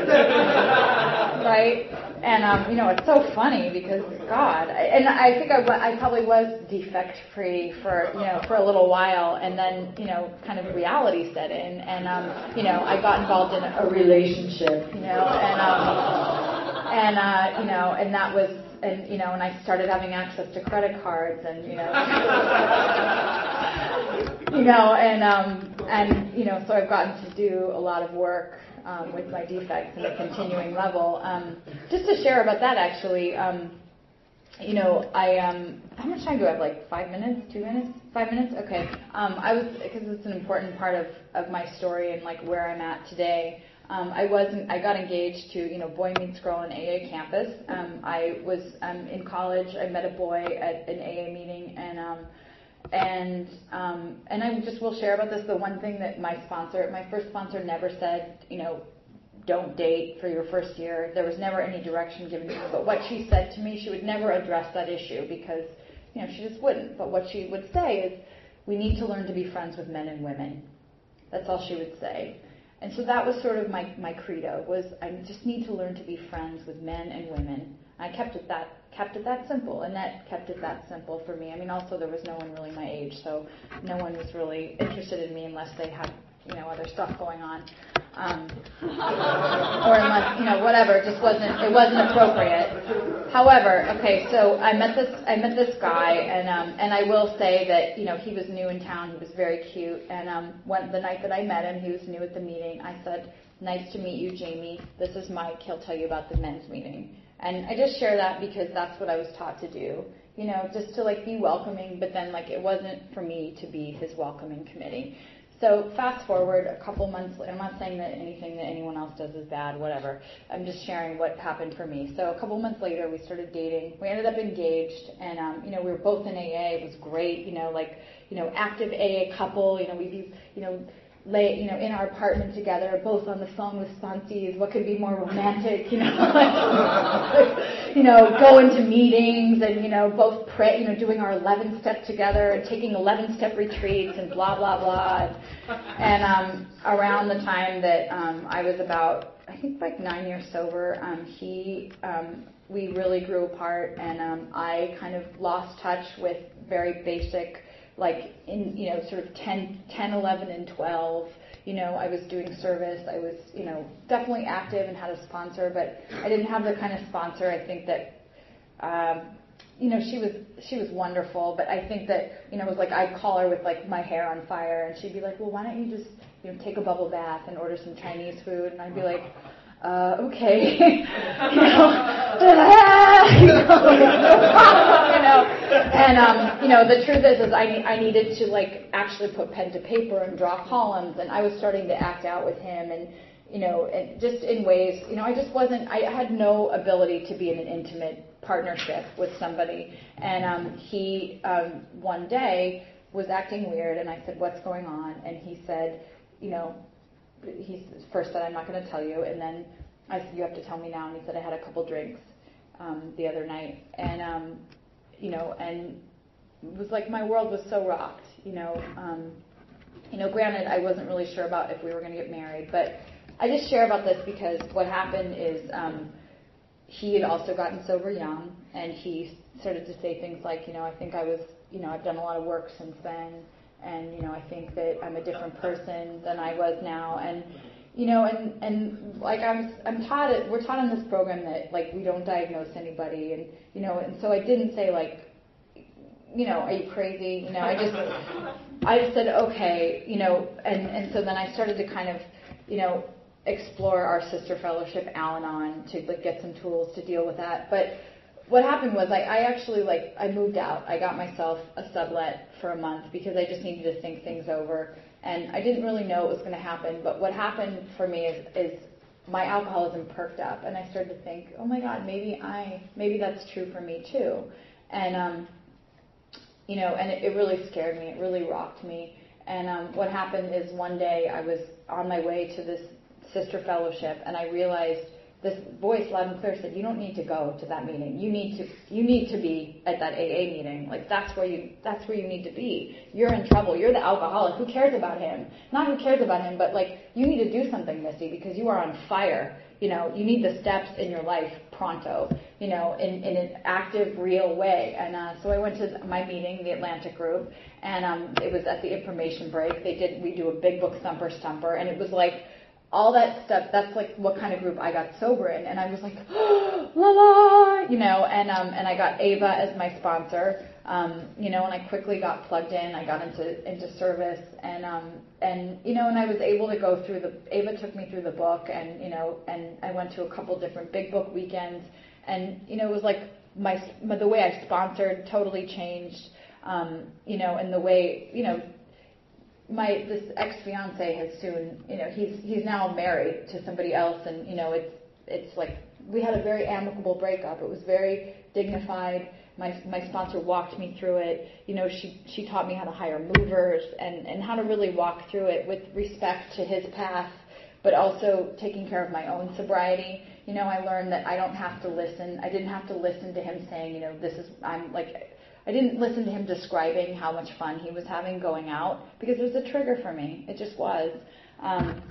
right? And, um, you know, it's so funny because God, and I think I, I probably was defect free for, you know, for a little while and then, you know, kind of reality set in and, um, you know, I got involved in a relationship, you know, and, um, and uh, you know, and that was, and you know, and I started having access to credit cards, and you know, you know, and um, and you know, so I've gotten to do a lot of work um, with my defects in a continuing level. Um, just to share about that, actually. Um, you know, I um, how much time do I have? Like five minutes, two minutes, five minutes? Okay. Um, I was because it's an important part of of my story and like where I'm at today. Um, I wasn't. I got engaged to you know Boy Meets Girl on AA campus. Um, I was um, in college. I met a boy at an AA meeting, and um, and um, and I just will share about this. The one thing that my sponsor, my first sponsor, never said, you know, don't date for your first year. There was never any direction given to me. But what she said to me, she would never address that issue because you know she just wouldn't. But what she would say is, we need to learn to be friends with men and women. That's all she would say. And so that was sort of my, my credo was I just need to learn to be friends with men and women. I kept it that kept it that simple, and that kept it that simple for me. I mean, also there was no one really my age, so no one was really interested in me unless they had you know other stuff going on, um, or unless you know whatever. It just wasn't it wasn't appropriate. However, okay, so I met this I met this guy, and um, and I will say that you know he was new in town. He was very cute, and um, when the night that I met him, he was new at the meeting. I said, "Nice to meet you, Jamie. This is Mike. He'll tell you about the men's meeting." And I just share that because that's what I was taught to do. You know, just to like be welcoming, but then like it wasn't for me to be his welcoming committee. So fast forward a couple months I'm not saying that anything that anyone else does is bad, whatever. I'm just sharing what happened for me. So a couple months later, we started dating. We ended up engaged, and um, you know we were both in AA. It was great, you know, like you know active AA couple. You know we'd be you know lay, you know, in our apartment together, both on the phone with sponsees. What could be more romantic, you know? like, you know, going to meetings and you know, both pray, you know, doing our 11 step together and taking 11 step retreats and blah blah blah. And um, around the time that um, I was about, I think like nine years sober, um, he. Um, we really grew apart, and um, I kind of lost touch with very basic like in you know sort of 10, 10, 11, and 12. You know, I was doing service. I was you know definitely active and had a sponsor, but I didn't have the kind of sponsor. I think that. Um, you know, she was she was wonderful, but I think that you know it was like I'd call her with like my hair on fire, and she'd be like, "Well, why don't you just you know take a bubble bath and order some Chinese food?" And I'd be like, uh, okay, you know, you know, and um, you know, the truth is, is I I needed to like actually put pen to paper and draw columns, and I was starting to act out with him, and you know, and just in ways, you know, I just wasn't, I had no ability to be in an intimate partnership with somebody, and um, he um, one day was acting weird, and I said, what's going on? And he said, you know, he first said, I'm not going to tell you. And then I said, You have to tell me now. And he said, I had a couple drinks um, the other night. And, um, you know, and it was like my world was so rocked, you know. Um, you know, granted, I wasn't really sure about if we were going to get married, but I just share about this because what happened is um, he had also gotten sober young, and he started to say things like, you know, I think I was, you know, I've done a lot of work since then and you know I think that I'm a different person than I was now. And you know and and like I'm I'm taught it we're taught in this program that like we don't diagnose anybody. And you know and so I didn't say like you know are you crazy? You know I just I just said okay you know and and so then I started to kind of you know explore our sister fellowship Al-Anon to like get some tools to deal with that. But what happened was I, I actually like I moved out. I got myself a sublet for a month because I just needed to think things over, and I didn't really know what was going to happen. But what happened for me is, is my alcoholism perked up, and I started to think, oh my God, maybe I maybe that's true for me too, and um, you know, and it, it really scared me. It really rocked me. And um, what happened is one day I was on my way to this sister fellowship, and I realized this voice loud and clear said, "You don't need to go to that meeting. You need to you need to be at that AA meeting. Like that's where you that's where you need to be. You're in trouble. You're the alcoholic. Who cares about him? Not who cares about him, but like you need to do something, Missy, because you are on fire. You know, you need the steps in your life pronto. You know, in in an active, real way. And uh, so I went to my meeting, the Atlantic group, and um, it was at the information break. They did we do a big book thumper stumper, and it was like all that stuff, that's like what kind of group I got sober in. And I was like, oh, la la, you know, and, um, and I got Ava as my sponsor, um, you know, and I quickly got plugged in. I got into, into service and, um, and, you know, and I was able to go through the, Ava took me through the book and, you know, and I went to a couple different big book weekends and, you know, it was like my, the way I sponsored totally changed, um, you know, and the way, you know, my this ex fiance has soon you know he's he's now married to somebody else and you know it's it's like we had a very amicable breakup. It was very dignified. My my sponsor walked me through it. You know she she taught me how to hire movers and and how to really walk through it with respect to his path but also taking care of my own sobriety. You know i learned that i don't have to listen. I didn't have to listen to him saying you know this is i'm like I didn't listen to him describing how much fun he was having going out because it was a trigger for me. It just was. Um,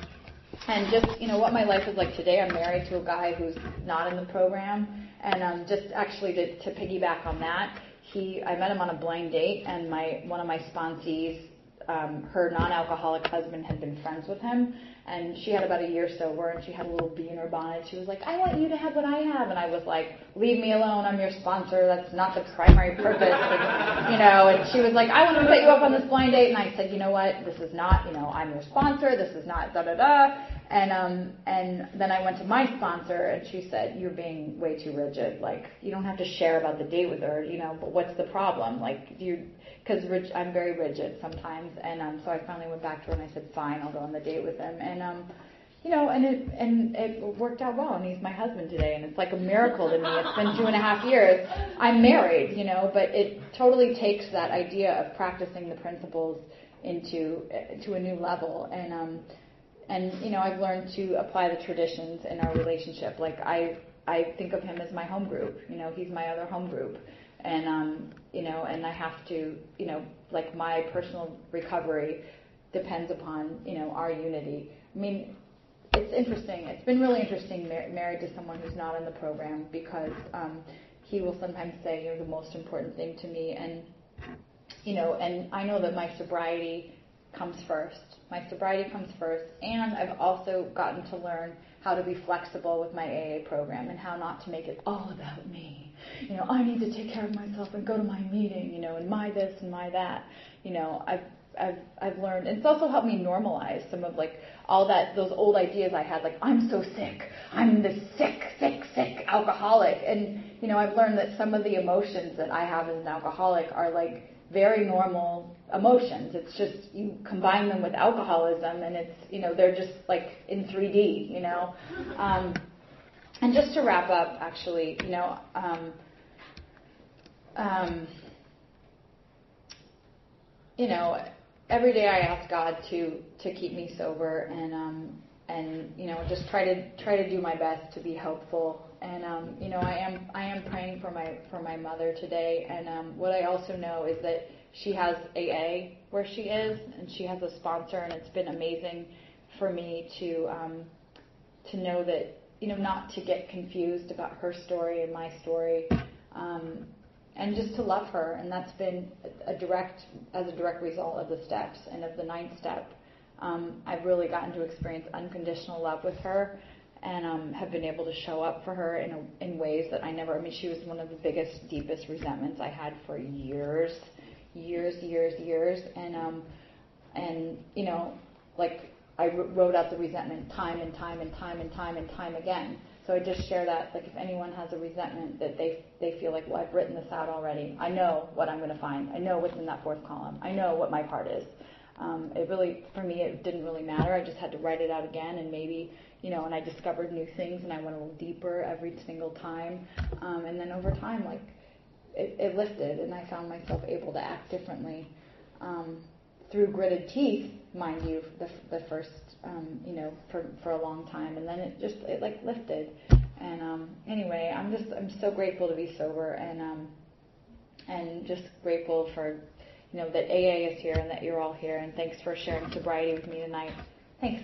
and just you know what my life is like today. I'm married to a guy who's not in the program, and um, just actually to, to piggyback on that, he I met him on a blind date, and my one of my sponsees, um, her non-alcoholic husband had been friends with him, and she had about a year sober and she had a little bee in her bonnet. She was like, I want you to have what I have. And I was like, leave me alone. I'm your sponsor. That's not the primary purpose. And, you know, and she was like, I want to set you up on this blind date. And I said, you know what? This is not, you know, I'm your sponsor. This is not da da da. And, um, and then I went to my sponsor and she said, you're being way too rigid. Like, you don't have to share about the date with her, you know, but what's the problem? Like, you, because I'm very rigid sometimes, and um, so I finally went back to her and I said, "Fine, I'll go on the date with him." And um, you know, and it and it worked out well, and he's my husband today, and it's like a miracle to me. It's been two and a half years. I'm married, you know, but it totally takes that idea of practicing the principles into to a new level, and um, and you know, I've learned to apply the traditions in our relationship. Like I I think of him as my home group. You know, he's my other home group and um, you know, and I have to, you know, like my personal recovery depends upon, you know, our unity. I mean, it's interesting. It's been really interesting mar- married to someone who's not in the program because um, he will sometimes say, "You're the most important thing to me," and you know, and I know that my sobriety comes first. My sobriety comes first, and I've also gotten to learn how to be flexible with my AA program and how not to make it all about me. You know, I need to take care of myself and go to my meeting, you know, and my this and my that. You know, I've I've I've learned and it's also helped me normalize some of like all that those old ideas I had, like I'm so sick. I'm this sick, sick, sick alcoholic. And, you know, I've learned that some of the emotions that I have as an alcoholic are like very normal emotions. It's just you combine them with alcoholism, and it's you know they're just like in 3D, you know. Um, and just to wrap up, actually, you know, um, um, you know, every day I ask God to to keep me sober and um, and you know just try to try to do my best to be helpful. And um, you know, I am I am praying for my for my mother today. And um, what I also know is that she has AA where she is, and she has a sponsor, and it's been amazing for me to um, to know that you know not to get confused about her story and my story, um, and just to love her, and that's been a, direct as a direct result of the steps and of the ninth step. Um, I've really gotten to experience unconditional love with her, and um, have been able to show up for her in a, in ways that I never. I mean, she was one of the biggest, deepest resentments I had for years years, years, years, and um, and you know, like I wrote out the resentment time and time and time and time and time again. So I just share that, like if anyone has a resentment that they they feel like, well, I've written this out already. I know what I'm going to find. I know what's in that fourth column. I know what my part is. Um, it really, for me, it didn't really matter. I just had to write it out again, and maybe, you know, and I discovered new things, and I went a little deeper every single time. Um, and then over time, like it, it lifted, and I found myself able to act differently. Um, through gritted teeth, mind you, the, the first, um, you know, for, for a long time. And then it just, it like lifted. And um, anyway, I'm just, I'm so grateful to be sober and, um, and just grateful for, you know, that AA is here and that you're all here. And thanks for sharing sobriety with me tonight. Thanks.